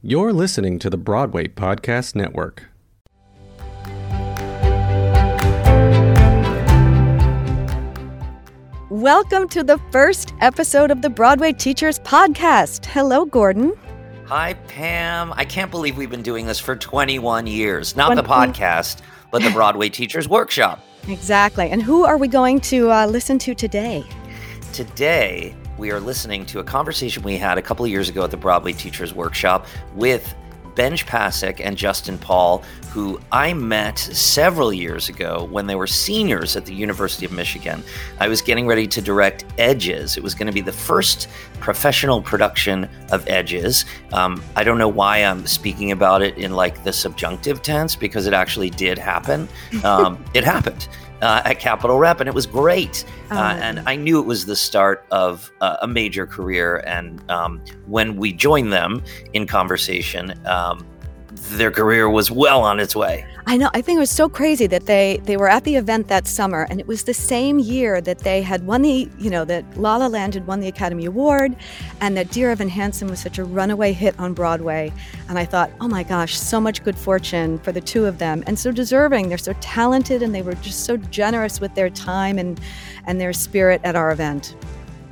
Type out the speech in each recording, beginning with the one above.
You're listening to the Broadway Podcast Network. Welcome to the first episode of the Broadway Teachers Podcast. Hello, Gordon. Hi, Pam. I can't believe we've been doing this for 21 years. Not the podcast, but the Broadway Teachers Workshop. Exactly. And who are we going to uh, listen to today? Today, we are listening to a conversation we had a couple of years ago at the Broadway Teachers Workshop with Benj Pasek and Justin Paul, who I met several years ago when they were seniors at the University of Michigan. I was getting ready to direct Edges. It was going to be the first professional production of Edges. Um, I don't know why I'm speaking about it in like the subjunctive tense because it actually did happen. Um, it happened uh, at Capitol Rep, and it was great. Uh, Oh. and I knew it was the start of uh, a major career. And um, when we joined them in conversation, um, their career was well on its way. I know. I think it was so crazy that they they were at the event that summer, and it was the same year that they had won the you know that La La Land had won the Academy Award, and that Dear Evan Hansen was such a runaway hit on Broadway. And I thought, oh my gosh, so much good fortune for the two of them, and so deserving. They're so talented, and they were just so generous with their time and and their spirit at our event.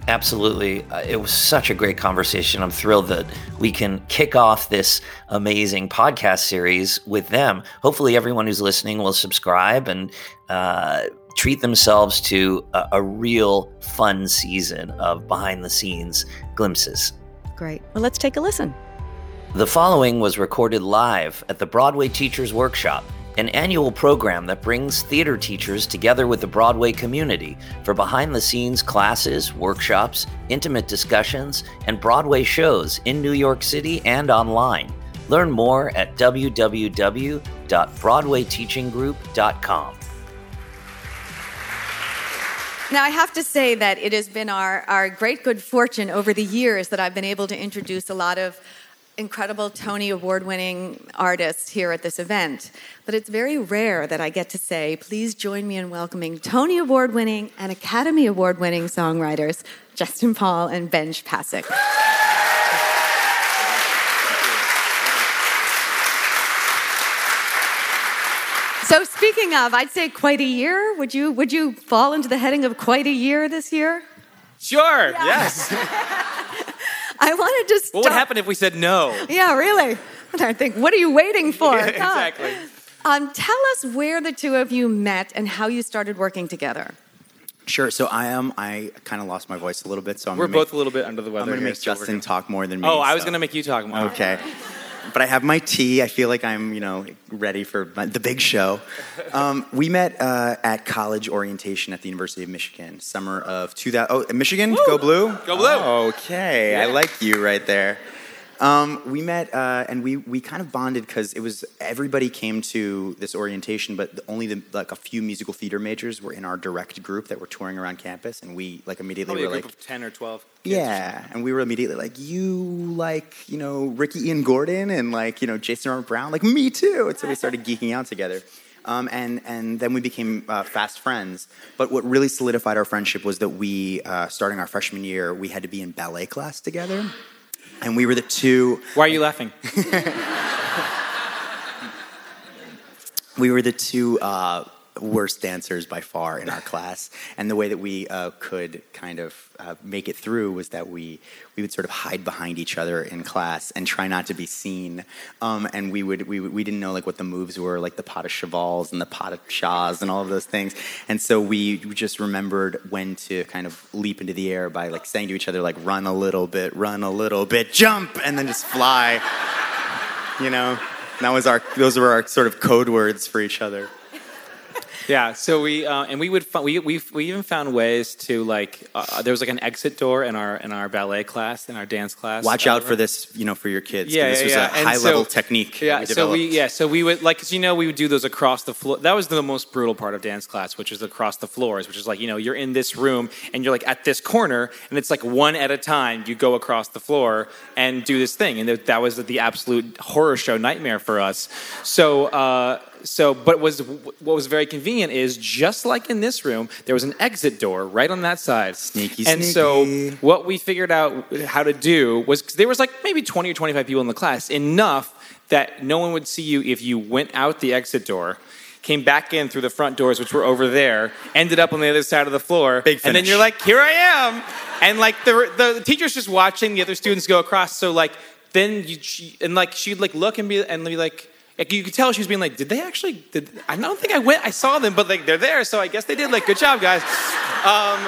Absolutely. Uh, it was such a great conversation. I'm thrilled that we can kick off this amazing podcast series with them. Hopefully, everyone who's listening will subscribe and uh, treat themselves to a, a real fun season of behind the scenes glimpses. Great. Well, let's take a listen. The following was recorded live at the Broadway Teachers Workshop, an annual program that brings theater teachers together with the Broadway community for behind the scenes classes, workshops, intimate discussions, and Broadway shows in New York City and online. Learn more at www.broadwayteachinggroup.com. Now, I have to say that it has been our, our great good fortune over the years that I've been able to introduce a lot of incredible Tony Award winning artists here at this event. But it's very rare that I get to say, please join me in welcoming Tony Award winning and Academy Award winning songwriters Justin Paul and Benj Pasek. So speaking of, I'd say quite a year. Would you would you fall into the heading of quite a year this year? Sure. Yes. I want to just. What would happen if we said no? Yeah, really. And I think, what are you waiting for? Yeah, exactly. Um, tell us where the two of you met and how you started working together. Sure. So I am. I kind of lost my voice a little bit. So I'm We're gonna both make, a little bit under the weather. I'm going to make so Justin gonna- talk more than me. Oh, I was so- going to make you talk more. Okay. But I have my tea. I feel like I'm, you know, ready for my, the big show. Um, we met uh, at college orientation at the University of Michigan, summer of 2000. Oh, Michigan, go blue. Go blue. Okay, I like you right there. Um, we met uh, and we we kind of bonded because it was everybody came to this orientation, but the, only the, like a few musical theater majors were in our direct group that were touring around campus, and we like immediately Probably a were group like, of 10 or 12. kids or yeah, and we were immediately like, you like, you know, Ricky Ian Gordon and like, you know, Jason Robert Brown, like me too. And so we started geeking out together. Um, and, and then we became uh, fast friends. But what really solidified our friendship was that we, uh, starting our freshman year, we had to be in ballet class together. And we were the two, Why are you laughing? we were the two uh, worst dancers by far in our class. And the way that we uh, could kind of uh, make it through was that we we would sort of hide behind each other in class and try not to be seen. Um, and we would we, we didn't know like what the moves were, like the pas de chevals and the pas de chas and all of those things. And so we just remembered when to kind of leap into the air by like saying to each other like run a little bit, run a little bit, jump, and then just fly. you know. That was our; those were our sort of code words for each other. Yeah, so we uh, and we would fi- we we we even found ways to like uh, there was like an exit door in our in our ballet class in our dance class. Watch Uh, out for this, you know, for your kids. Yeah, this yeah, was yeah. a And high level so- technique. Yeah, we so we yeah, so we would like cause you know we would do those across the floor. That was the most brutal part of dance class, which is across the floors, which is like you know you're in this room and you're like at this corner, and it's like one at a time. You go across the floor and do this thing, and that that was the absolute horror show nightmare for us. So uh, so, but was what was very convenient is just like in this room, there was an exit door right on that side. Sneaky, And sneaky. so, what we figured out how to do was there was like maybe twenty or twenty five people in the class, enough that no one would see you if you went out the exit door. Came back in through the front doors, which were over there, ended up on the other side of the floor, Big and then you're like, "Here I am," and like the the teacher's just watching the other students go across. So like then you and like she'd like look and be and be like. Like you could tell she was being like, did they actually? Did I don't think I went. I saw them, but like they're there, so I guess they did. Like, good job, guys. Um,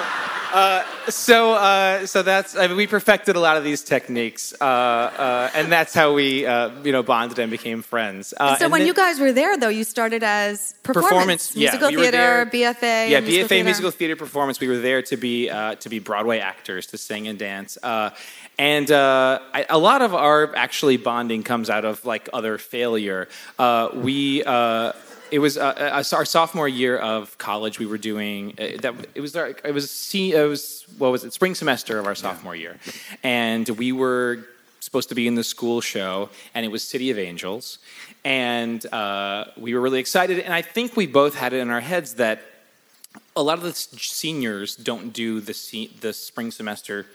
uh, so, uh, so that's I mean, we perfected a lot of these techniques, uh, uh, and that's how we, uh, you know, bonded and became friends. Uh, so when then- you guys were there, though, you started as performance, performance, yeah, musical we theater, there- BFA, yeah, musical BFA theater. musical theater performance. We were there to be uh, to be Broadway actors to sing and dance, uh, and uh, I, a lot of our actually bonding comes out of like other failure. Uh, we. Uh, it was uh, uh, our sophomore year of college. We were doing uh, that. It was our, it was see it was what was it spring semester of our sophomore year, and we were supposed to be in the school show, and it was City of Angels, and uh, we were really excited. And I think we both had it in our heads that a lot of the seniors don't do the se- the spring semester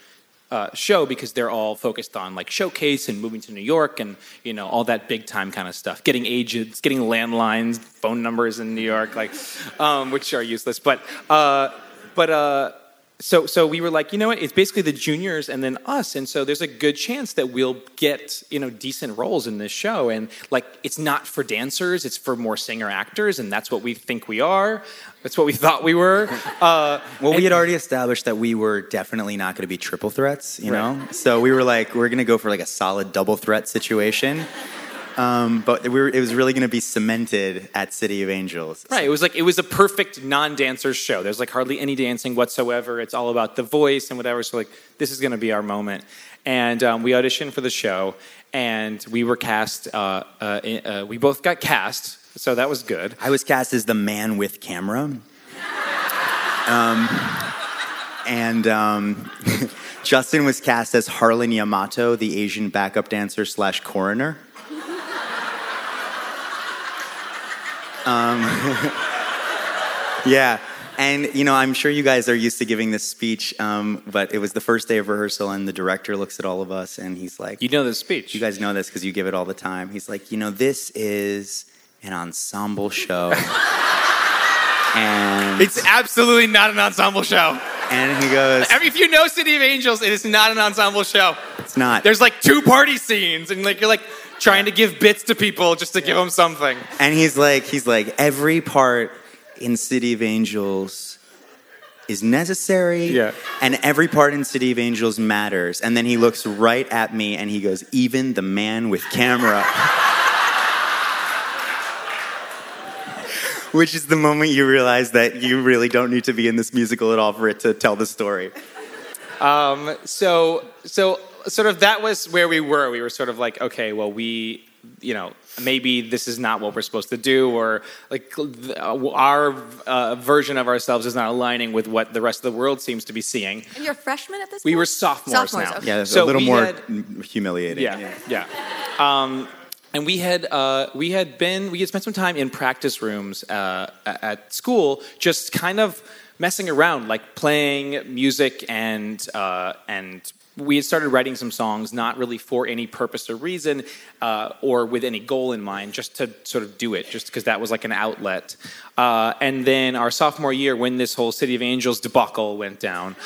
uh, show because they're all focused on like showcase and moving to New York and you know all that big time kind of stuff, getting agents, getting landlines, phone numbers in New York, like um, which are useless. But uh, but uh, so so we were like, you know what? It's basically the juniors and then us, and so there's a good chance that we'll get you know decent roles in this show. And like, it's not for dancers; it's for more singer actors, and that's what we think we are. That's what we thought we were. Uh, Well, we had already established that we were definitely not going to be triple threats, you Right. know. So we were like, we're going to go for like a solid double threat situation. Um, but we were, it was really going to be cemented at City of Angels. Right. It was like it was a perfect non-dancers show. There's like hardly any dancing whatsoever. It's all about the voice and whatever. So like this is going to be our moment. And um, we auditioned for the show, and we were cast. Uh, uh, uh, we both got cast, so that was good. I was cast as the man with camera. Um, and um, Justin was cast as Harlan Yamato, the Asian backup dancer slash coroner. Um, yeah. And, you know, I'm sure you guys are used to giving this speech, um, but it was the first day of rehearsal, and the director looks at all of us and he's like, You know the speech. you guys know this because you give it all the time. He's like, you know, this is an ensemble show. and, It's absolutely not an ensemble show. And he goes, I mean, if you know City of Angels, it is not an ensemble show. it's not. There's like two party scenes, and like you're like trying to give bits to people just to give them something. And he's like, he's like, every part in City of Angels is necessary. Yeah. And every part in City of Angels matters. And then he looks right at me and he goes, even the man with camera. Which is the moment you realize that you really don't need to be in this musical at all for it to tell the story. so so sort of that was where we were we were sort of like okay well we you know maybe this is not what we're supposed to do or like th- our uh, version of ourselves is not aligning with what the rest of the world seems to be seeing And you're freshmen at this we point? were sophomores, Sophomores, now okay. Yeah, that's So a little more had- humiliating. yeah, yeah. Um, and we had uh, we had been we had spent some time in practice rooms uh, at school, just kind of messing around, like playing music and uh, and we had started writing some songs, not really for any purpose or reason, uh, or with any goal in mind, just to sort of do it, just because that was like an outlet. Uh, and then our sophomore year, when this whole City of Angels debacle went down.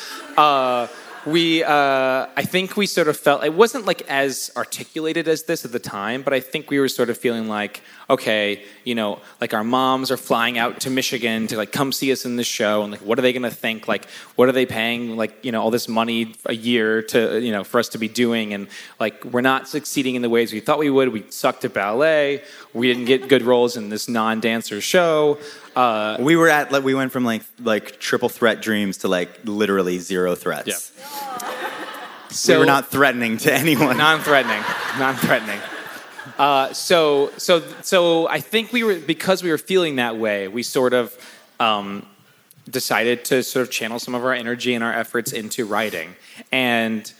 We uh, i think we sort of felt it wasn't like as articulated as this at the time but i think we were sort of feeling like okay you know like our moms are flying out to michigan to like come see us in this show and like what are they going to think? Like what are they paying like you know all this money a year to you know for us to be doing? And like we're not succeeding in the ways we thought we would. We sucked at ballet. We didn't get good roles in this non-dancer show. Uh, We were at like we went from like like triple threat dreams to like literally zero threats. Yeah. we so were not threatening to anyone. non-threatening. Non-threatening uh, so so so i think we were because we were feeling that way we sort of um, decided to sort of channel some of our energy and our efforts into writing and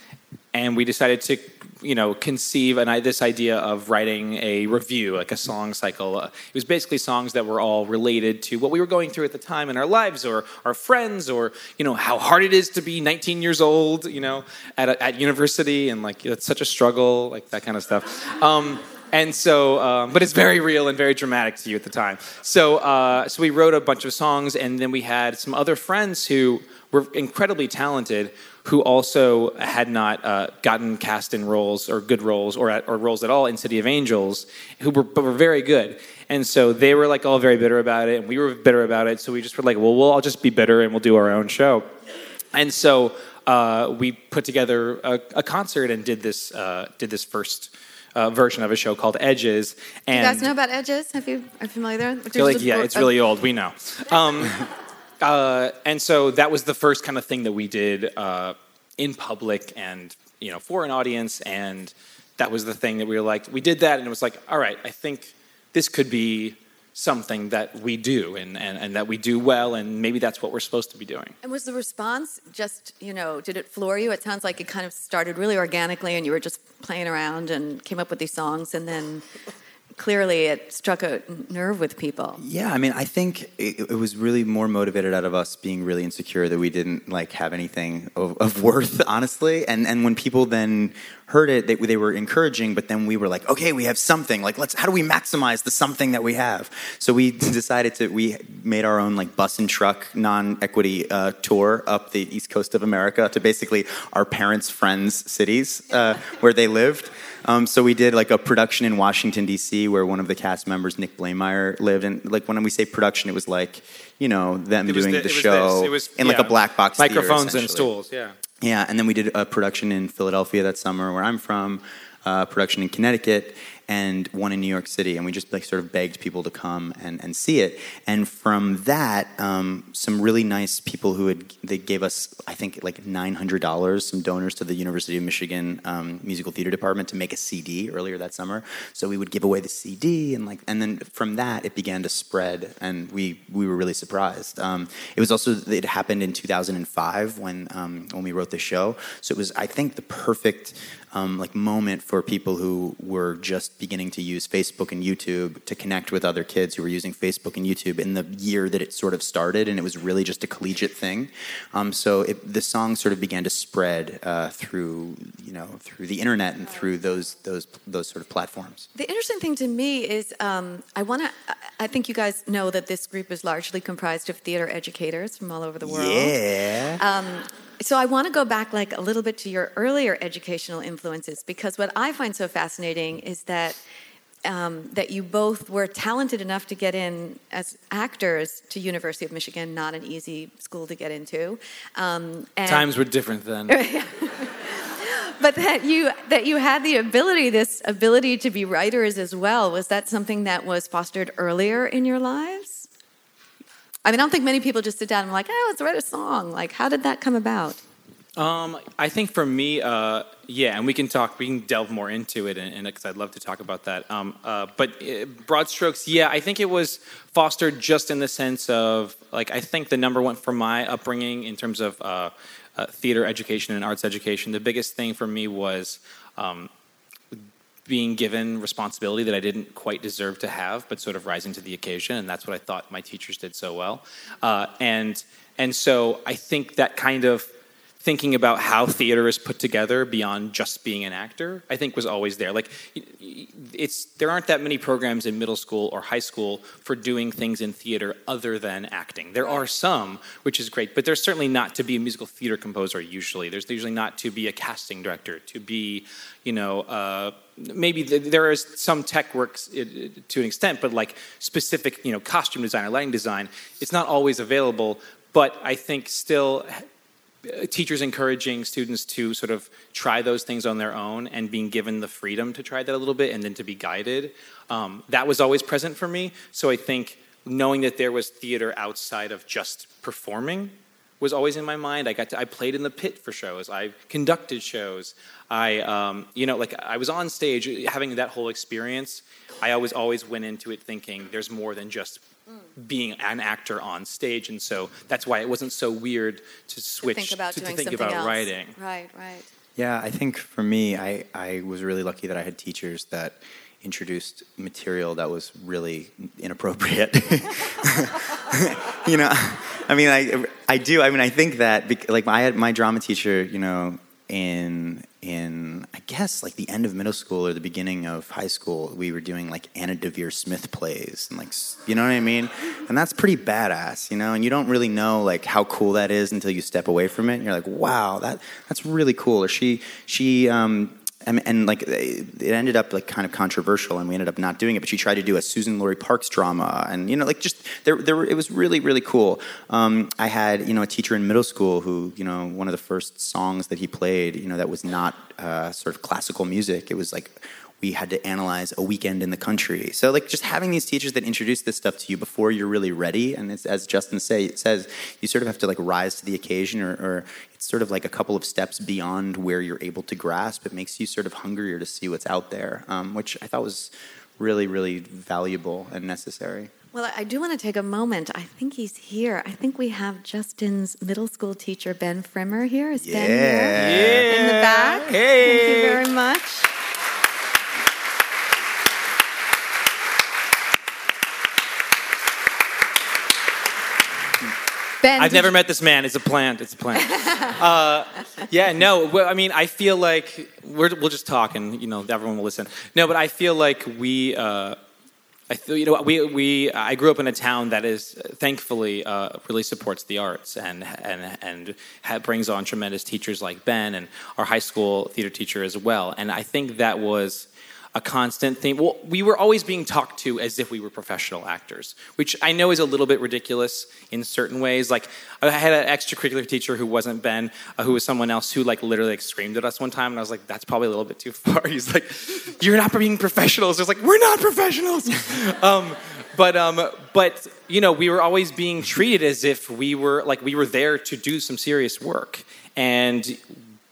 and we decided to you know, conceive and this idea of writing a revue, like a song cycle. It was basically songs that were all related to what we were going through at the time in our lives, or our friends, or you know, how hard it is to be 19 years old, you know, at, a, at university, and like it's such a struggle, like that kind of stuff. Um, and so, um, but it's very real and very dramatic to you at the time. So, uh, so we wrote a bunch of songs, and then we had some other friends who were incredibly talented who also had not uh, gotten cast in roles or good roles or, at, or roles at all in City of Angels, who were, but were very good. And so they were like all very bitter about it, and we were bitter about it. So we just were like, well, we'll all just be bitter and we'll do our own show. And so uh, we put together a, a, concert and did this uh, did this first. Uh, version of a show called Edges. And you guys know about Edges? Have you are you familiar? Like, yeah, it's really old. We know. Um, uh, and so that was the first kind of thing that we did uh, in public and you know for an audience, and that was the thing that we were like, we did that, and it was like, all right, I think this could be something that we do and, and, and that we do well and maybe that's what we're supposed to be doing. And was the response just you know did it floor you? It sounds like it kind of started really organically and you were just playing around and came up with these songs and then clearly it struck a nerve with people. Yeah, I mean, I think it, it, was really more motivated out of us being really insecure that we didn't like have anything of, of worth, honestly. And and when people then heard it, they, they were encouraging, but then we were like, okay, we have something. Like, let's how do we maximize the something that we have? So we decided to we made our own like bus and truck non-equity uh, tour up the east coast of America to basically our parents' friends' cities uh, where they lived. Um, so we did like a production in Washington D.C. where one of the cast members, Nick Blaemire, lived. And like when we say production, it was like you know them doing the, the show was, in yeah, like a black box, microphones theater, and stools. Yeah. Yeah, and then we did a production in Philadelphia that summer, where I'm from. Uh, production in Connecticut, and one in New York City, and we just like sort of begged people to come and, and see it. And from that, um, some really nice people who had they gave us, I think, like nine hundred dollars, some donors to the University of Michigan um, Musical Theater Department to make a CD earlier that summer. So we would give away the CD, and like, and then from that it began to spread, and we we were really surprised. Um, it was also it happened in two thousand and five when um, when we wrote the show, so it was I think the perfect um, like moment for people who were just beginning to use Facebook and YouTube to connect with other kids who were using Facebook and YouTube in the year that it sort of started, and it was really just a collegiate thing. Um, so it, the song sort of began to spread uh, through you know through the internet and through those those those sort of platforms. The interesting thing to me is um, I want to. I think you guys know that this group is largely comprised of theater educators from all over the world. Yeah. So I want to go back like a little bit to your earlier educational influences because what I find so fascinating is that um, that you both were talented enough to get in as actors to University of Michigan, not an easy school to get into. Um, Times were different then. but that you that you had the ability, this ability to be writers as well. Was that something that was fostered earlier in your lives? I mean, I don't think many people just sit down and like, oh, let's write a song. Like, how did that come about? Um, I think for me, uh, yeah, and we can talk, we can delve more into it, and because I'd love to talk about that. Um, uh, but uh, broad strokes, yeah, I think it was fostered just in the sense of, like, I think the number one for my upbringing in terms of uh, uh theater education and arts education, the biggest thing for me was um, being given responsibility that I didn't quite deserve to have, but sort of rising to the occasion, and that's what I thought my teachers did so well. Uh, and and so I think that kind of thinking about how theater is put together beyond just being an actor i think was always there. Like it's there aren't that many programs in middle school or high school for doing things in theater other than acting. There are some which is great but there's certainly not to be a musical theater composer usually. There's usually not to be a casting director to be you know uh, maybe there is some tech works to an extent but like specific you know costume design or lighting design it's not always available but i think still teachers encouraging students to sort of try those things on their own and being given the freedom to try that a little bit and then to be guided. Um, that was always present for me. So i think knowing that there was theater outside of just performing was always in my mind. I got to, i played in the pit for shows. I conducted shows. I um, you know like i was on stage having that whole experience. I always always went into it thinking there's more than just Mm. being an actor on stage, and so that's why it wasn't so weird to switch to think about, to, to think about writing. Right, right. Yeah, I think for me, I, I was really lucky that I had teachers that introduced material that was really inappropriate. you know, I mean, I, I do. I mean, I think that like I had my drama teacher, you know, in in I guess like the end of middle school or the beginning of high school, we were doing like Anna Deavere Smith plays and like you know what I mean, and that's pretty badass, you know. And you don't really know like how cool that is until you step away from it. And you're like, wow, that that's really cool. Or she she um, and, and, like it ended up like kind of controversial and we ended up not doing it but she tried to do a Suzan-Lori Parks drama and you know like just there, there it was really really cool. Um, i had you know a teacher in middle school who you know one of the first songs that he played you know that was not uh, sort of classical music it was like we had to analyze a weekend in the country. So like just having these teachers that introduce this stuff to you before you're really ready, and as Justin say, says, you sort of have to like rise to the occasion, or, or, it's sort of like a couple of steps beyond where you're able to grasp. It makes you sort of hungrier to see what's out there, um, which I thought was really, really valuable and necessary. Well, I do want to take a moment. I think he's here. I think we have Justin's middle school teacher, Ben Frimmer, here. Is yeah. Ben here? Yeah. In the back. Hey. Thank you very much. Ben, I've never you- met this man. It's a plant. It's a plant. uh, yeah, no. well, I mean, I feel like we're, we'll just talk, and you know, everyone will listen. No, but I feel like we. Uh, I feel you know we we I grew up in a town that is thankfully uh, really supports the arts and and and ha- brings on tremendous teachers like Ben and our high school theater teacher as well. And I think that was a constant thing. Well, we were always being talked to as if we were professional actors, which I know is a little bit ridiculous in certain ways. Like I had an extracurricular teacher who wasn't Ben, uh, who was someone else who like literally like screamed at us one time, and I was like, "That's probably a little bit too far." He's like, "You're not being professionals." It's like we're not professionals. um, but um, but you know, we were always being treated as if we were like we were there to do some serious work, and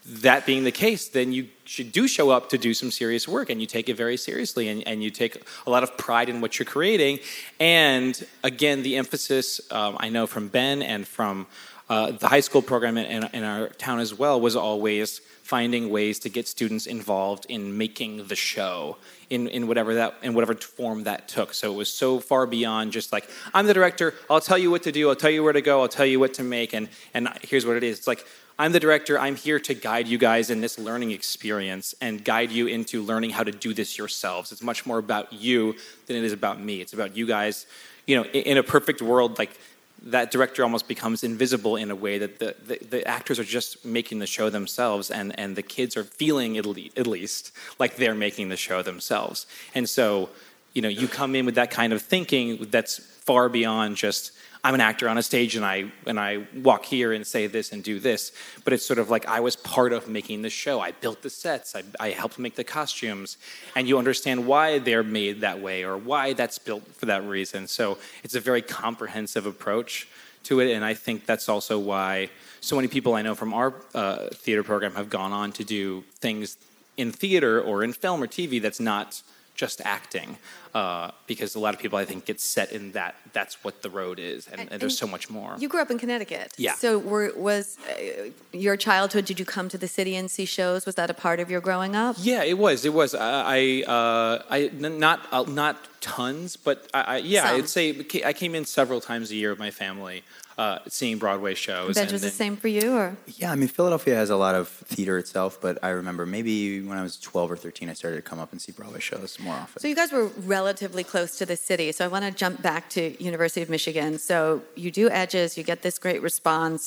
that being the case, then you should do show up to do some serious work and you take it very seriously and, and you take a lot of pride in what you're creating. And again, the emphasis um, I know from Ben and from uh, the high school program in, in our town as well was always finding ways to get students involved in making the show in, in whatever that in whatever form that took. So it was so far beyond just like I'm the director. I'll tell you what to do. I'll tell you where to go. I'll tell you what to make. And and here's what it is. It's like I'm the director. I'm here to guide you guys in this learning experience and guide you into learning how to do this yourselves. It's much more about you than it is about me. It's about you guys. You know, in, a perfect world, like that director almost becomes invisible in a way that the, the, the, actors are just making the show themselves and, and the kids are feeling at least like they're making the show themselves and so you know you come in with that kind of thinking that's far beyond just i'm an actor on a stage and i and i walk here and say this and do this but it's sort of like i was part of making the show. I built the sets. I, I helped make the costumes. And you understand why they're made that way or why that's built for that reason. So it's a very comprehensive approach to it. And i think that's also why so many people i know from our uh, theater program have gone on to do things in theater or in film or tv that's not just acting uh, because a lot of people I think get set in that that's what the road is and, and, and there's so much more. You grew up in Connecticut. Yeah. So were, was uh, your childhood? Did you come to the city and see shows? Was that a part of your growing up? Yeah, it was. It was. I, I, uh, I n- not uh, not tons, but I, I yeah, Some. I'd say I came in several times a year with my family. Uh, seeing Broadway shows. Benj and was the same for you, or Yeah, I mean, Philadelphia has a lot of theater itself, but I remember maybe when I was 12 or 13, I started to come up and see Broadway shows more often. so you guys were relatively close to the city. So I want to jump back to University of Michigan. So you do Edges, you get this great response.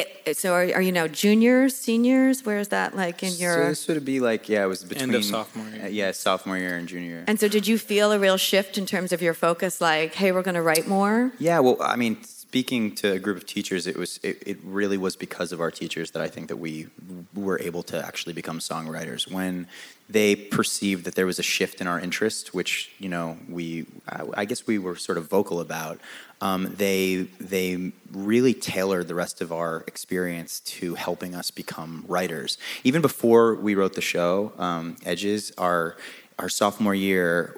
It, it- so are, are you now juniors, seniors? Where is that like in your? So your? this would be like, yeah, it was between of sophomore year. uh, yeah, sophomore year and junior year. and so did you feel a real shift in terms of your focus? Like, hey, we're going to write more. Yeah, well, I mean, speaking to a group of teachers, it was it, it really was because of our teachers that I think that we were able to actually become songwriters when they perceived that there was a shift in our interest, which you know we I, I guess we were sort of vocal about. Um, they they really tailored the rest of our experience to helping us become writers. Even before we wrote the show, um, Edges, our our sophomore year,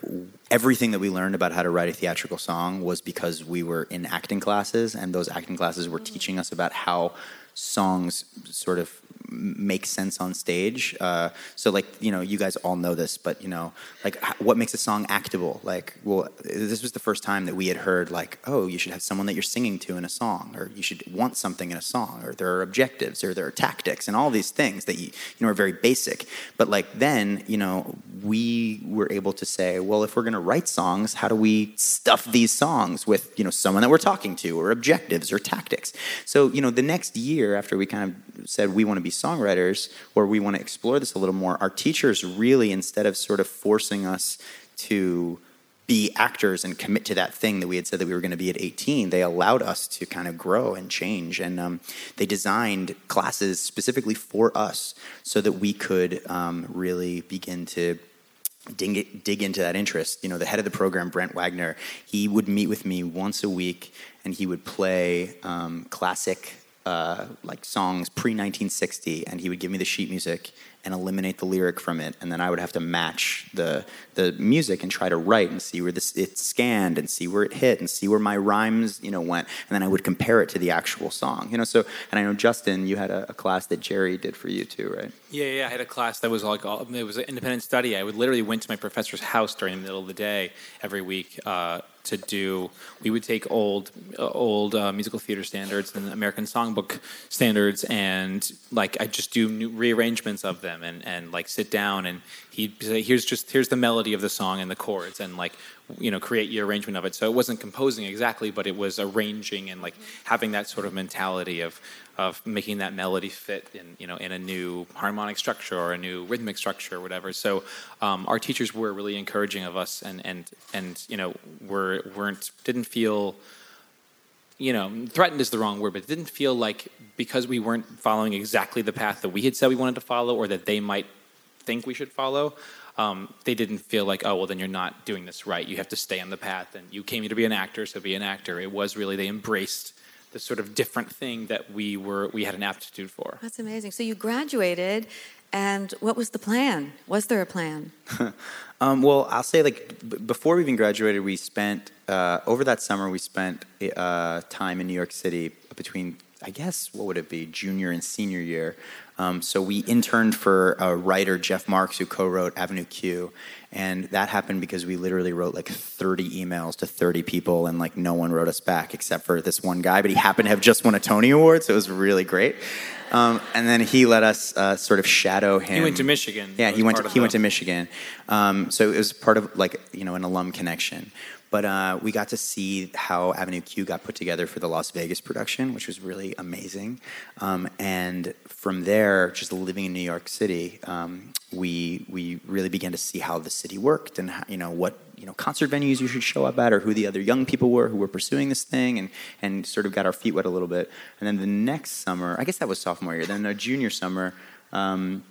everything that we learned about how to write a theatrical song was because we were in acting classes, and those acting classes were mm. teaching us about how songs sort of make sense on stage. Uh, so like you know, you guys all know this, but you know, like what makes a song actable? Like, well, this was the first time that we had heard like, oh, you should have someone that you're singing to in a song, or you should want something in a song, or there are objectives, or there are tactics, and all these things that you you know are very basic. But like then, you know, we were able to say, well, if we're going to write songs, how do we stuff these songs with you know someone that we're talking to, or objectives, or tactics? So you know, the next year after we kind of said we want to be songwriters where we want to explore this a little more, our teachers really, instead of sort of forcing us to be actors and commit to that thing that we had said that we were going to be at 18, they allowed us to kind of grow and change. And um, they designed classes specifically for us so that we could um, really begin to dig, dig into that interest. You know, the head of the program, Brent Wagner, he would meet with me once a week and he would play um, classic uh, like songs pre 1960, and he would give me the sheet music and eliminate the lyric from it, and then I would have to match the the music and try to write and see where this it scanned and see where it hit and see where my rhymes you know went, and then I would compare it to the actual song. You know, so and I know Justin, you had a, a class that Jerry did for you too, right? Yeah, yeah. I had a class that was like all, it was an independent study. I would literally went to my professor's house during the middle of the day every week uh, to do. We would take old, uh, old uh, musical theater standards and American songbook standards, and like I just do new rearrangements of them, and and like sit down and he'd say, "Here's just here's the melody of the song and the chords," and like you know create your arrangement of it. So it wasn't composing exactly, but it was arranging and like having that sort of mentality of of making that melody fit in you know in a new harmonic structure or a new rhythmic structure or whatever. So um, our teachers were really encouraging of us and and and you know were weren't didn't feel you know threatened is the wrong word, but it didn't feel like because we weren't following exactly the path that we had said we wanted to follow or that they might think we should follow. Um, they didn't feel like, oh, well, then you're not doing this right. You have to stay on the path, and you came here to be an actor, so be an actor. It was really they embraced the sort of different thing that we were we had an aptitude for. That's amazing. So you graduated, and what was the plan? Was there a plan? Um, well, I'll say like b- before we even graduated, we spent uh, over that summer we spent uh, time in New York City between I guess what would it be junior and senior year. Um, so we interned for a writer Jeff Marx who co-wrote Avenue Q, and that happened because we literally wrote like 30 emails to 30 people, and like no one wrote us back except for this one guy, but he happened to have just won a Tony Award, so it was really great. Um, and then he let us uh, sort of shadow him. He went to Michigan. Yeah, he went. To, he went to Michigan, um, so it was part of like you know an alum connection. But uh, we got to see how Avenue Q got put together for the Las Vegas production, which was really amazing. Um, and from there, just living in New York City, um, we we really began to see how the city worked and how, you know what you know concert venues you should show up at, or who the other young people were who were pursuing this thing, and and sort of got our feet wet a little bit. And then the next summer, I guess that was sophomore year. Then a junior summer. Um,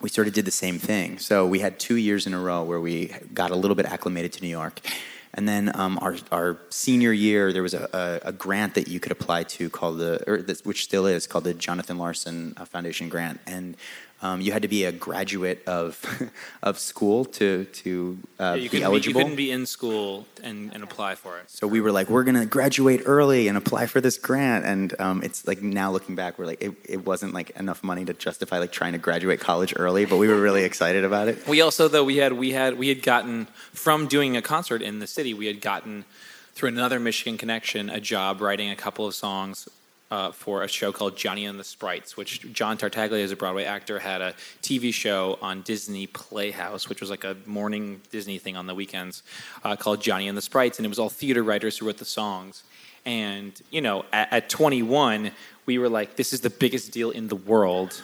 we sort of did the same thing. So we had two years in a row where we got a little bit acclimated to New York. And then um, our, our senior year, there was a, a, a grant that you could apply to called the, or this, which still is, called the Jonathan Larson uh, Foundation Grant. And um, you had to be a graduate of, of school to, to uh, Yeah, you, be couldn't be, eligible. you couldn't be in school and, and apply for it. So we were like, we're gonna graduate early and apply for this grant, and um, it's like now looking back, we're like, it, it wasn't like enough money to justify like trying to graduate college early, but we were really excited about it. We also though we had we had we had gotten from doing a concert in the city we had gotten through another Michigan connection a job writing a couple of songs uh, for a show called Johnny and the Sprites, which John Tartaglia, as a Broadway actor, had a TV show on Disney Playhouse, which was like a morning Disney thing on the weekends uh, called Johnny and the Sprites, and it was all theater writers who wrote the songs. And you know, at, at 21, we were like, "This is the biggest deal in the world."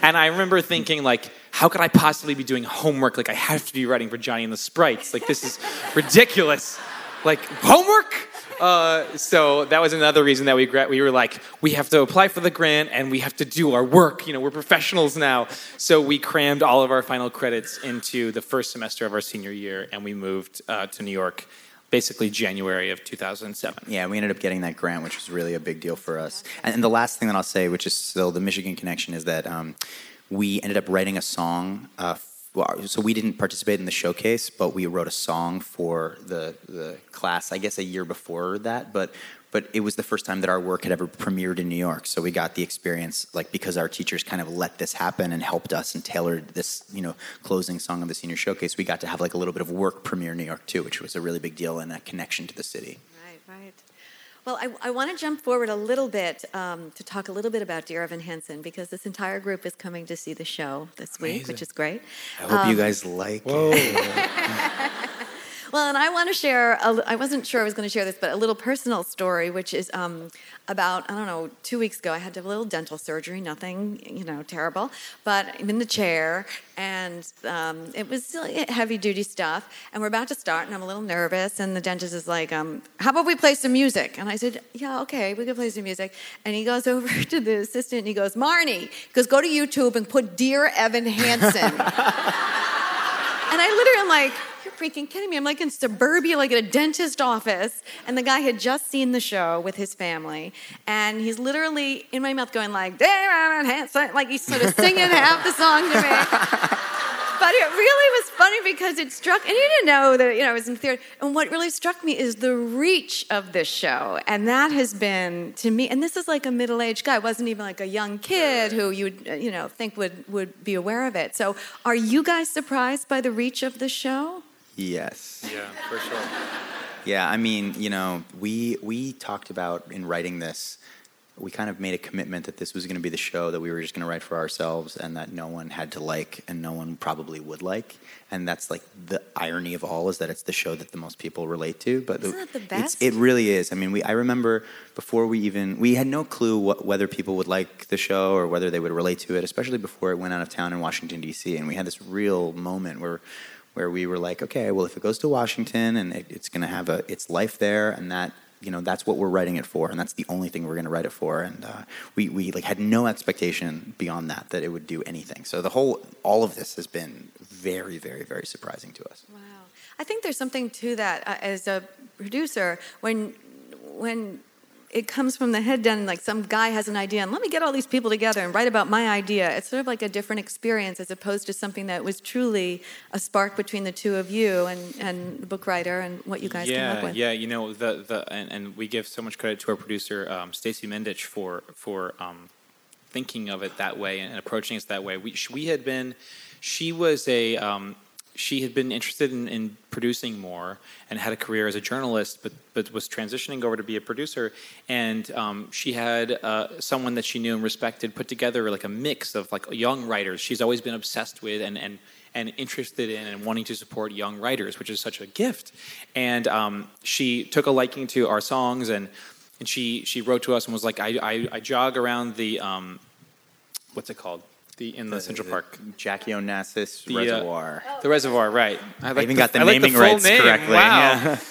And I remember thinking, like, how could I possibly be doing homework? Like, I have to be writing for Johnny and the Sprites. Like, this is ridiculous. Like, homework? Uh, so that was another reason that we we were like, we have to apply for the grant and we have to do our work. You know, we're professionals now. So we crammed all of our final credits into the first semester of our senior year, and we moved uh, to New York, basically January of 2007. Yeah, we ended up getting that grant, which was really a big deal for us. And, and the last thing that I'll say, which is still the Michigan connection, is that um, we ended up writing a song. Uh, well, so we didn't participate in the showcase, but we wrote a song for the the class. I guess a year before that, but but it was the first time that our work had ever premiered in New York. So we got the experience, like because our teachers kind of let this happen and helped us and tailored this, you know, closing song of the senior showcase. We got to have like a little bit of work premiere New York too, which was a really big deal and a connection to the city. Right, right. Well, I, I want to jump forward a little bit um, to talk a little bit about Dear Evan Hansen because this entire group is coming to see the show this week, which is great. I hope you guys like it. Well, and I want to share, a, I wasn't sure I was going to share this, but a little personal story, which is um, about, I don't know, two weeks ago, I had to have a little dental surgery, nothing, you know, terrible, but I'm in the chair, and um, it was heavy duty stuff, and we're about to start, and I'm a little nervous, and the dentist is like, um, how about we play some music? And I said, yeah, okay, we can play some music. And he goes over to the assistant, and he goes, Marnie, he goes, go to YouTube and put Dear Evan Hansen. and I literally am like, freaking kidding me? I'm like in suburbia, like at a dentist office. And the guy had just seen the show with his family. And he's literally in my mouth going like, like he's sort of singing half the song to me. but it really was funny because it struck, and you didn't know that, you know, I was in theater. And what really struck me is the reach of this show. And that has been, to me, and this is like a middle aged guy, it wasn't even like a young kid who you would, you know, think would, would be aware of it. So are you guys surprised by the reach of the show? Yes. Yeah, for sure. Yeah, I mean, you know, we we talked about in writing this, we kind of made a commitment that this was going to be the show that we were just going to write for ourselves, and that no one had to like, and no one probably would like, and that's like the irony of all is that it's the show that the most people relate to. But Isn't that the best? it really is. I mean, we I remember before we even we had no clue what, whether people would like the show or whether they would relate to it, especially before it went out of town in Washington D.C. And we had this real moment where where we were like, okay, well, if it goes to Washington and it, it's going to have a its life there, and that you know that's what we're writing it for, and that's the only thing we're going to write it for, and uh, we we like had no expectation beyond that that it would do anything. So the whole all of this has been very very very surprising to us. Wow, I think there's something to that uh, as a producer when when it comes from the head down like some guy has an idea and let me get all these people together and write about my idea it's sort of like a different experience as opposed to something that was truly a spark between the two of you and, and the book writer and what you guys yeah, came up with Yeah, you know, the, the, and, and we give so much credit to our producer, um, Stacey Mindich, for, for um, thinking of it that way and approaching us that way. We, we had been, she was a, um, she had been interested in, in, producing more and had a career as a journalist, but but was transitioning over to be a producer. And um, she had uh, someone that she knew and respected put together like a mix of like young writers. She's always been obsessed with and and and interested in and wanting to support young writers, which is such a gift. And um, she took a liking to our songs and and she she wrote to us and was like, I I, I jog around the um, what's it called the in the, the Central Park. Jackie Onassis the, Reservoir. Uh, the Reservoir, right. I, like I even the, got the I naming like the rights name. correctly. Wow. Yeah.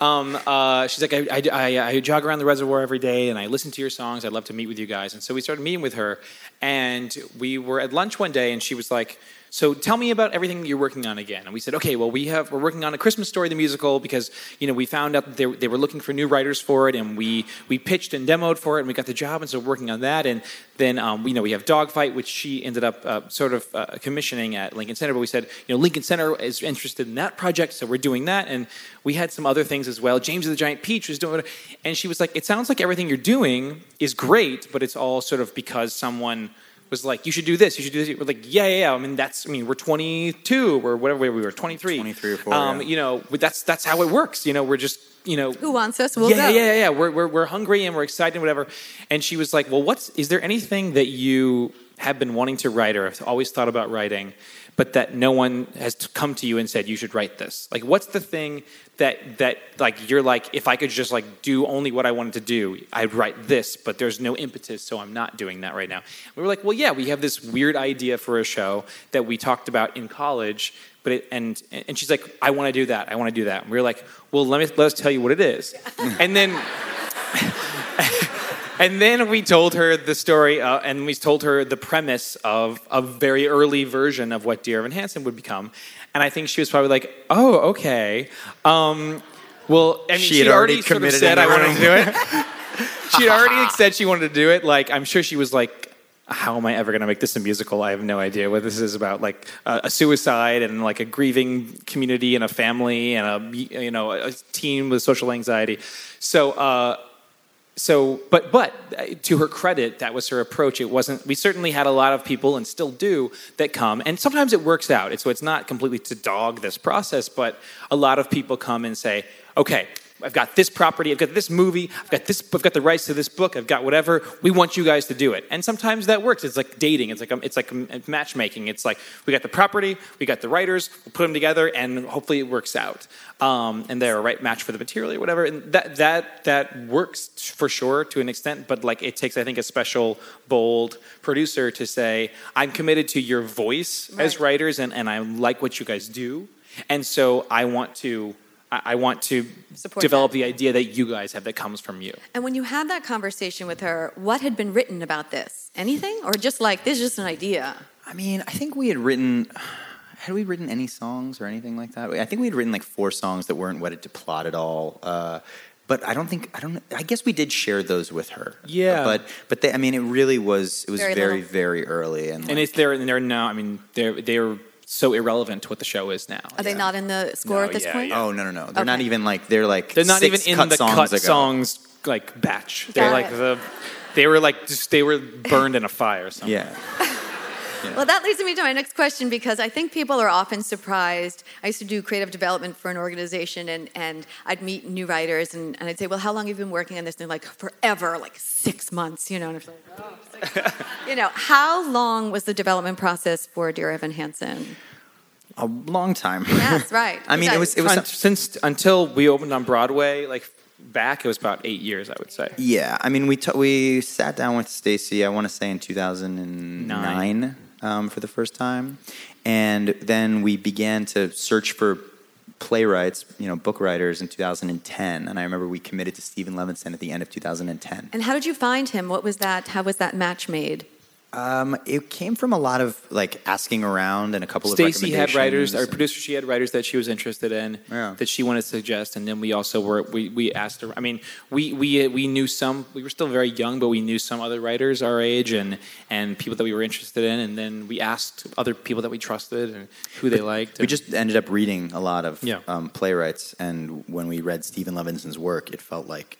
Um, uh, she's like, I, I, I, jog around the reservoir every day and I listen to your songs. I'd love to meet with you guys. And so we started meeting with her. And we were at lunch one day and she was like, so tell me about everything you're working on again. And we said, okay, well, we have we're working on a Christmas story, the musical, because you know we found out that they, they were looking for new writers for it, and we we pitched and demoed for it, and we got the job, and so working on that. And then um, you know we have Dogfight, which she ended up uh, sort of uh, commissioning at Lincoln Center. But we said, you know, Lincoln Center is interested in that project, so we're doing that. And we had some other things as well. James and the Giant Peach was doing it, and she was like, it sounds like everything you're doing is great, but it's all sort of because someone was like, you should do this, you should do this. We're like, yeah, yeah, yeah. I mean, that's, I mean, we're 22 or whatever we were, 23. 23 or 4. Um, yeah. You know, that's, that's how it works. You know, we're just, you know. Who wants us? We'll yeah, go. Yeah, yeah, yeah. We're, we're, we're hungry and we're excited and whatever. And she was like, well, what's, is there anything that you have been wanting to write or have always thought about writing, but that no one has come to you and said, you should write this? Like, what's the thing that that like you're like if I could just like do only what I wanted to do, I'd write this, but there's no impetus, so I'm not doing that right now. We were like, well, yeah, we have this weird idea for a show that we talked about in college, but it, and and she's like, I want to do that, I want to do that. And we were like, well, let me let us tell you what it is, and then. And then we told her the story, uh, and we told her the premise of a very early version of what Dear Evan Hansen would become. And I think she was probably like, "Oh, okay." Um, well, I mean, she had already, already sort of committed said I wanted to do it. She'd already said she wanted to do it. Like, I'm sure she was like, "How am I ever going to make this a musical? I have no idea what this is about." Like uh, a suicide and like a grieving community and a family and a you know a team with social anxiety. So. Uh, so, but but uh, to her credit, that was her approach. It wasn't. We certainly had a lot of people, and still do, that come, and sometimes it works out. So it's not completely to dog this process, but a lot of people come and say, "Okay, I've got this property, I've got this movie, I've got this, I've got the rights to this book, I've got whatever. We want you guys to do it. And sometimes that works. It's like dating. It's like it's like matchmaking. It's like we got the property, we got the writers, we'll put them together, and hopefully it works out. Um, and they're a right match for the material or whatever. And that that that works for sure to an extent. But like it takes, I think, a special, bold producer to say, I'm committed to your voice right. as writers, and and I like what you guys do, and so I want to I want to Support develop that. the idea that you guys have that comes from you. And when you had that conversation with her, what had been written about this? Anything? Or just like, this is just an idea? I mean, I think we had written, had we written any songs or anything like that? I think we had written like four songs that weren't wedded to plot at all. Uh, but I don't think I don't. I guess we did share those with her. Yeah. But but they, I mean, it really was. It was very very, very early and. And like, it's there. And they're now. I mean, they're they're so irrelevant to what the show is now. Are they not in the score No, at this yeah, point? yeah. Oh no no no! They're not even like they're like They're not even in cut the songs cut ago. songs like batch. They're Got like it. the they were like just they were burned in a fire. Or something. Yeah. Well, that leads me to my next question because I think people are often surprised. I used to do creative development for an organization, and, and I'd meet new writers, and, and I'd say, Well, how long have you been working on this? And they're like, Forever, like six months, you know. And I'm like, oh, six months." you know, how long was the development process for Dear Evan Hansen? A long time. Yes, right. I mean, it was it was Un- since until we opened on Broadway, like back, it was about eight years, I would say. Yeah, I mean, we t- we sat down with Stacey. I want to say in 2009 um, for the first time, and then we began to search for playwrights, you know, book writers in 2010. And I remember we committed to Steven Levenson at the end of 2010. And how did you find him? What was that? How was that match made? Um, it came from a lot of like asking around and a couple of Stacey had writers, our producer, she had writers that she was interested in, Yeah. that she wanted to suggest, and then we also were we, we asked her. I mean, we we we knew some. We were still very young, but we knew some other writers our age and and people that we were interested in, and then we asked other people that we trusted and who they liked. We just ended up reading a lot of Yeah. um, playwrights, and when we read Steven Levenson's work, it felt like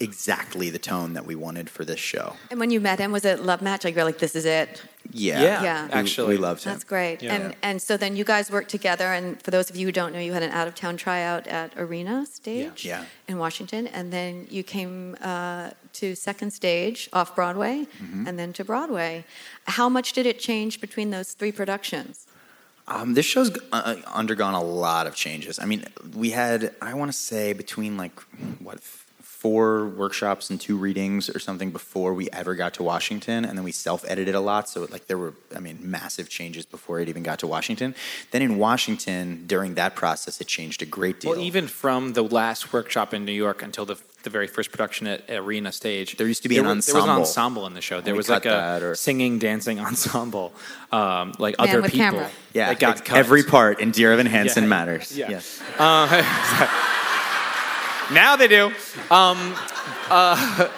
exactly the tone that we wanted for this show. And when you met him, was it love match? Like you're like, this is it. Yeah, Yeah, Yeah. We- actually, we loved him. That's great. Yeah. And and so then you guys worked together. And for those of you who don't know, you had an out of town tryout at Arena Stage Yeah. in Washington, and then you came uh, to Second Stage off Broadway, Mm-hmm. and then to Broadway. How much did it change between those three productions? Um, this show's uh, undergone a lot of changes. I mean, we had I want to say between like what four workshops and two readings or something before we ever got to Washington, and then we self-edited a lot. So like there were I mean massive changes before it even got to Washington. Then in Washington, during that process, it changed a great deal. well, even from the last workshop in New York until the the very first production at Arena Stage, There used to be there an were- There was an ensemble. ensemble in the show. There we was like a or- singing, dancing ensemble, um, like Man other people. camera. yeah, that got like, cut. every part in Dear Evan Hansen Yeah. matters. Yeah. Yes. Now they do. Um, uh,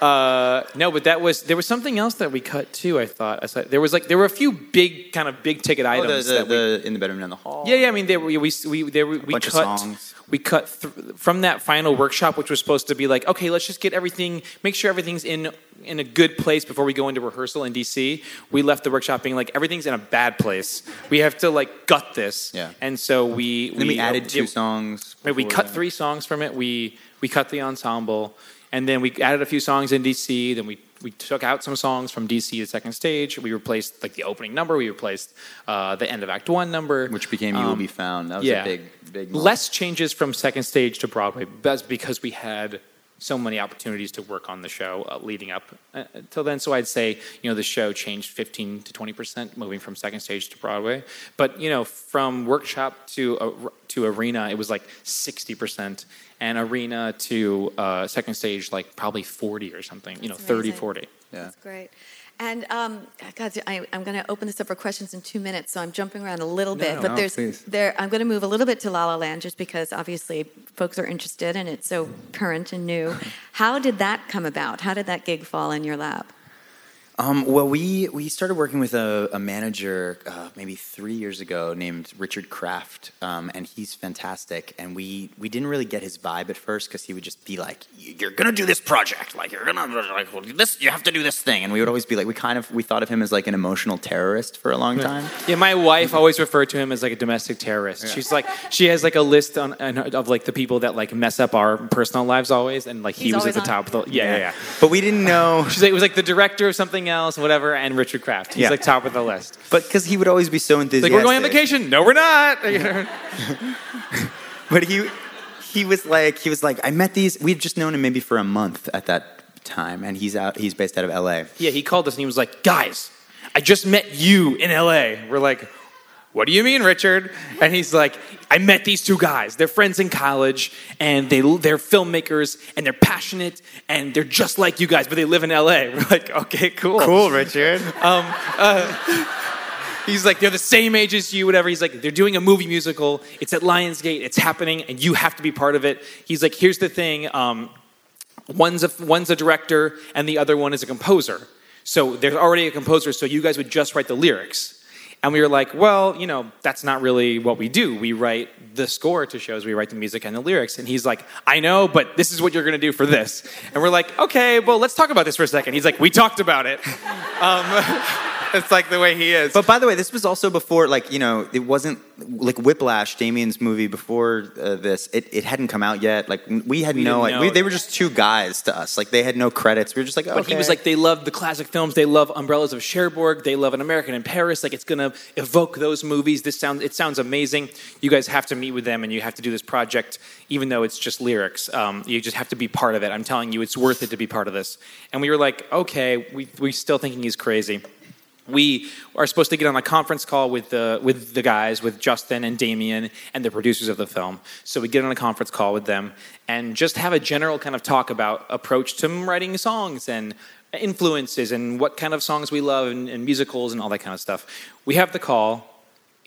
uh, no, but that was there was something else that we cut too. I thought I said there was like there were a few big kind of big ticket Oh, the, items the, that we the in the bedroom down the hall. Yeah, yeah. I mean, there, we we we there, we bunch of cut songs. We cut th- from that final workshop, which was supposed to be like, okay, let's just get everything, make sure everything's in in a good place before we go into rehearsal in DC. We left the workshop being like, everything's in a bad place. We have to like gut this. Yeah. And so we And then we, added two yeah, songs. We cut that. three songs from it. We we cut the ensemble, and then we added a few songs in DC. Then we we took out some songs from DC to second stage. We replaced like the opening number. We replaced uh, the end of Act One number, which became "You Will Be Found." That was Um, yeah. a big, big. moment. less changes from second stage to Broadway. That's because we had so many opportunities to work on the show uh, leading up uh, till then. So I'd say you know the show changed 15 to 20 percent moving from second stage to Broadway. But you know from workshop to uh, to arena, it was like 60 percent, and arena to uh, second stage like probably 40 or something. You know, That's 30, amazing. 40. Yeah. That's great. And um, God, I, I'm going to open this up for questions in two minutes, so I'm jumping around a little bit. no, but no, there's please. there. I'm going to move a little bit to La La Land, just because obviously folks are interested and it's so current and new. How did that come about? How did that gig fall in your lap? Um, well, we we started working with a, a manager uh, maybe three years ago named Richard Kraft, um, and he's fantastic. And we we didn't really get his vibe at first because he would just be like, "You're gonna do this project, like you're gonna like well, this, you have to do this thing." And we would always be like, we kind of we thought of him as like an emotional terrorist for a long time. Yeah, my wife always referred to him as like a domestic terrorist. She's like, she has like a list on, on of like the people that like mess up our personal lives always, and like he was at the top of the yeah yeah. yeah. But we didn't know, She's like, it was like the director of something else, whatever, and Richard Kraft. He's Yeah. like top of the list. but because he would always be so enthusiastic. Like enthusiastic. we're going on vacation. No, we're not. But he he was like he was like I met these. We'd just known him maybe for a month at that time, and he's out. He's based out of L.A. yeah, he called us and he was like, guys, I just met you in L.A. We're like. What do you mean, Richard? And he's like, I met these two guys. They're friends in college, and they they're filmmakers, and they're passionate, and they're just like you guys, but they live in LA. We're like, okay, cool. Cool, Richard. He's like, they're the same age as you, whatever. He's like, they're doing a movie musical. It's at Lionsgate. It's happening, and you have to be part of it. He's like, here's the thing. Um, one's a one's a director, and the other one is a composer. So there's already a composer. So you guys would just write the lyrics. And we were like, well, you know, that's not really what we do. We write the score to shows, we write the music and the lyrics. And he's like, I know, but this is what you're going to do for this. And we're like, okay, well, let's talk about this for a second. He's like, we talked about it. Um, it's like the way he is. But by the way, this was also before, like, you know, it wasn't like Whiplash, Damien's movie before uh, this. It, it hadn't come out yet. Like, we had We no, didn't we, they were just two guys to us. Like, they had no credits. We were just like, oh, But he was like, they love the classic films. They love Umbrellas of Cherbourg. They love An American in Paris. Like it's gonna evoke those movies. This sounds it sounds amazing. You guys have to meet with them and you have to do this project, even though it's just lyrics. Um, you just have to be part of it. I'm telling you, it's worth it to be part of this. And we were like, okay, we we still thinking he's crazy. We are supposed to get on a conference call with the with the guys, with Justin and Damien and the producers of the film. So we get on a conference call with them and just have a general kind of talk about approach to writing songs and influences and what kind of songs we love and, and musicals and all that kind of stuff. We have the call.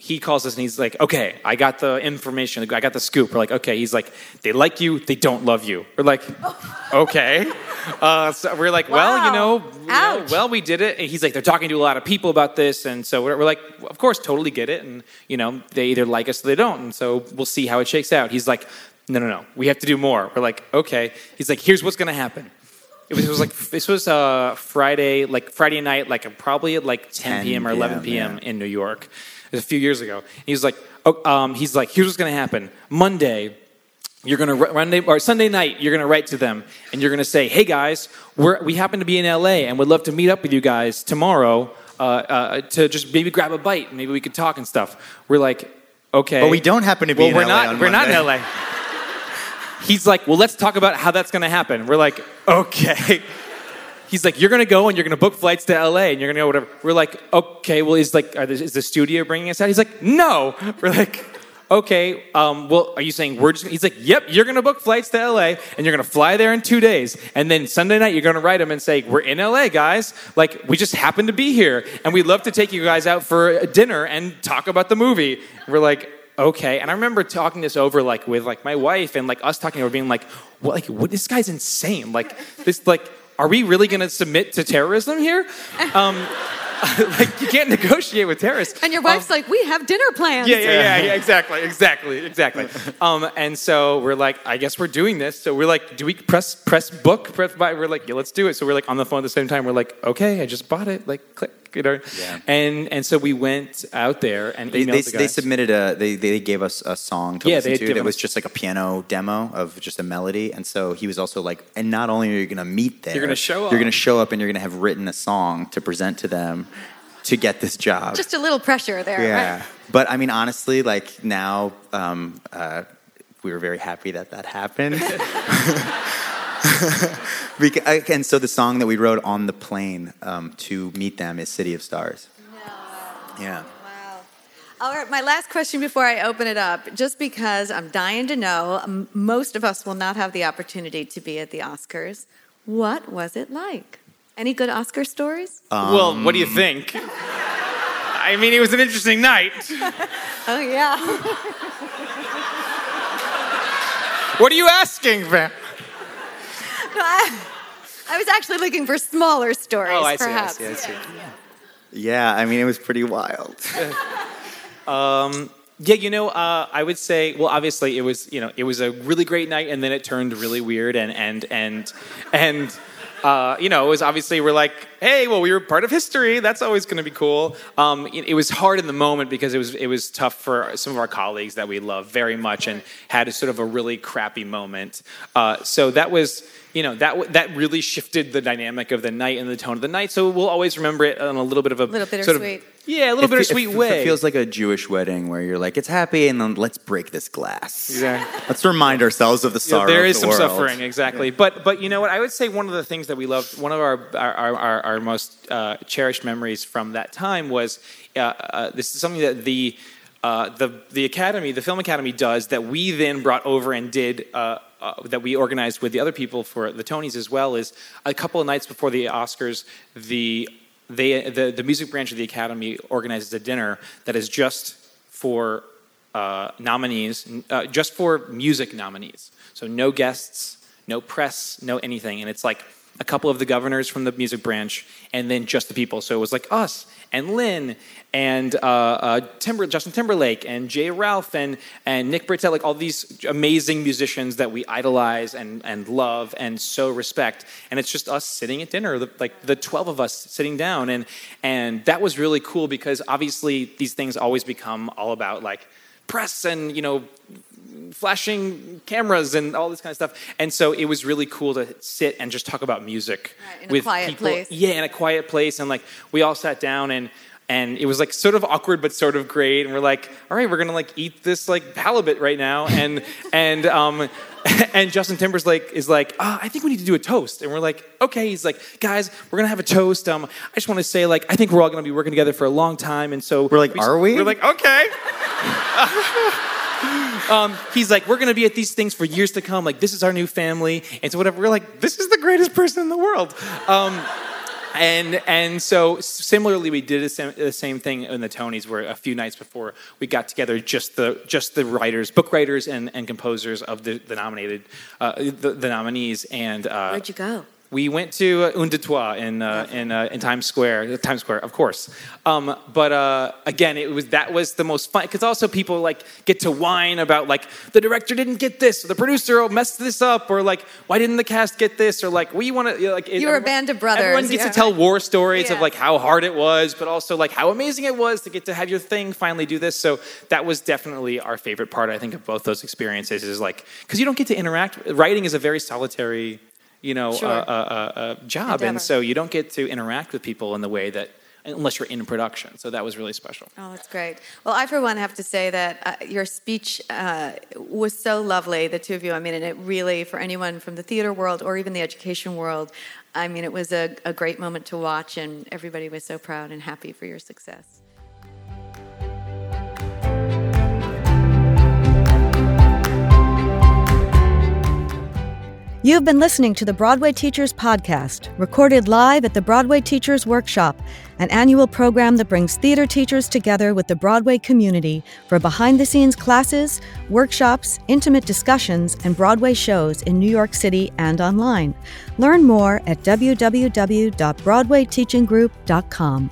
He calls us and he's like, "Okay, I got the information. I got the scoop." We're like, "Okay." He's like, "They like you. They don't love you." We're like, "Okay." Uh, so we're like, "Well, you know, you know, well, we did it." And he's like, "They're talking to a lot of people about this," and so we're, we're like, "Of course, totally get it." And you know, they either like us or they don't, and so we'll see how it shakes out. He's like, "No, no, no. We have to do more." We're like, "Okay." He's like, "Here's what's going to happen." It was, it was like this was uh, Friday, like Friday night, like probably at like 10, 10 p.m. or 11 p.m., p.m. in New York. A few years ago. He was like, oh, um, he's like, here's what's going to happen. Monday, you're going to Monday or Sunday night, you're going to write to them and you're going to say, hey guys, we're, we happen to be in LA and would love to meet up with you guys tomorrow uh, uh, to just maybe grab a bite. Maybe we could talk and stuff. We're like, okay. But we don't happen to be well, in we're LA not. we're not in LA. He's like, well, let's talk about how that's going to happen. We're like, okay. He's like, you're to go and you're to book flights to LA and you're to go whatever. We're like, okay. Well, is like, the, is the studio bringing us out? He's like, no. We're like, okay. Um, well, are you saying we're just? He's like, yep. You're to book flights to LA and you're to fly there in two days. And then Sunday night, you're to write him and say, we're in LA, guys. Like, we just happen to be here and we'd love to take you guys out for dinner and talk about the movie. We're like, okay. And I remember talking this over like with like my wife and like us talking over being like, what, like, what, this guy's insane. Like, this, like, are we really going to submit to terrorism here? Um, like, you can't negotiate with terrorists. And your wife's like, we have dinner plans. Yeah, yeah, yeah, yeah, exactly, exactly, exactly. Um, and so we're like, I guess we're doing this. So we're like, do we press press book? Press buy? We're like, yeah, let's do it. So we're like on the phone at the same time. We're like, okay, I just bought it. Like, click, you know. Yeah. And and so we went out there and They, emailed they, the they submitted a they, they gave us a song to Yeah, listen to that was just like a piano demo of just a melody and so he was also like and not only are you going to meet there You're gonna show you're up. going to show up and you're going to have written a song to present to them to get this job Just a little pressure there. yeah Right? but I mean honestly like now um, uh, we were very happy that that happened Beca- I- and so the song that we wrote on the plane um, to meet them is City of Stars yeah All right, my last question before I open it up, just because I'm dying to know, m- most of us will not have the opportunity to be at the Oscars. What was it like? Any good Oscar stories? well, what do you think? I mean, it was an interesting night. oh, yeah. What are you asking, man? I, I was actually looking for smaller stories, Oh, I see, I perhaps. see, I see. Yeah, I mean, it was pretty wild. Yeah, you know, uh, I would say, well, obviously, it was, you know, it was a really great night, and then it turned really weird, and and and and. Uh, you know, it was obviously we're like, hey, well, we were part of history. That's always going to be cool. Um, it, it was hard in the moment because it was it was tough for some of our colleagues that we love very much and had a sort of a really crappy moment. Uh, so that was, you know, that that really shifted the dynamic of the night and the tone of the night. So we'll always remember it on a little bit of a Little sort of bittersweet. yeah, a little It bittersweet it, f- way. It feels like a Jewish wedding where you're like, it's happy, and then let's break this glass. Exactly. Let's remind ourselves of the Yeah, sorrow. there of the some world. suffering, exactly. But but you know what? I would say one of the things that we loved, one of our our, our, our, our most uh, cherished memories from that time was uh, uh, this is something that the. Uh, the the academy, the film academy, does that we then brought over and did uh, that we organized with the other people for the Tonys as well. Is a couple of nights before the Oscars, the they the, the music branch of the academy organizes a dinner that is just for uh, nominees, uh, just for music nominees. So no guests, no press, no anything. And it's like a couple of the governors from the music branch, and then just the people. So it was like us and Lin and uh, uh, Timber, Justin Timberlake and J. Ralph and, and Nick Britell, like all these amazing musicians that we idolize and, and love and so respect. And it's just us sitting at dinner, the- like the 12 of us sitting down. And, and that was really cool because obviously these things always become all about like press and, you know, flashing cameras and all this kind of stuff. And so it was really cool to sit and just talk about music Right, in a with quiet people. place. Yeah, in a quiet place. And like we all sat down and and it was like sort of awkward but sort of great. And we're like, all right, we're gonna like eat this like halibut right now. And and um and Justin Timberlake is like, oh, I think we need to do a toast. And we're like, okay. He's like, guys, we're gonna have a toast. Um, I just want to say, like, I think we're all gonna be working together for a long time. And so We're like, are we? We're like, okay. um, he's like, we're going to be at these things for years to come. Like, this is our new family. And so, whatever, we're like, this is the greatest person in the world. Um, and and so similarly, we did the same, thing in the Tonys, where a few nights before we got together, just the just the writers, book writers, and, and composers of the, the nominated uh, the, the nominees. And uh, Where'd you go? We went to uh, Un Deux Trois in uh, in, uh, in Times Square, uh, Times Square, of course. Um, but uh, again, it was that was the most fun because also people like get to whine about like the director didn't get this, or the producer messed this up, or like why didn't the cast get this, or like we want to like. it- You were a band of brothers, Everyone gets yeah. to tell war stories of like how hard it was, but also like how amazing it was to get to have your thing finally do this. So that was definitely our favorite part. I think of both those experiences is like because you don't get to interact. Writing is a very solitary, you know, Sure. uh, uh, uh, job, Endeavor. and so you don't get to interact with people in the way that unless you're in production. So that was really special. Oh, that's great. Well, I, for one, have to say that uh, your speech uh, was so lovely, the two of you. I mean, and it really, for anyone from the theater world or even the education world, I mean, it was a, a great moment to watch, and everybody was so proud and happy for your success. You've been listening to the Broadway Teachers Podcast, recorded live at the Broadway Teachers Workshop, an annual program that brings theater teachers together with the Broadway community for behind the scenes classes, workshops, intimate discussions, and Broadway shows in New York City and online. Learn more at www.broadwayteachinggroup.com.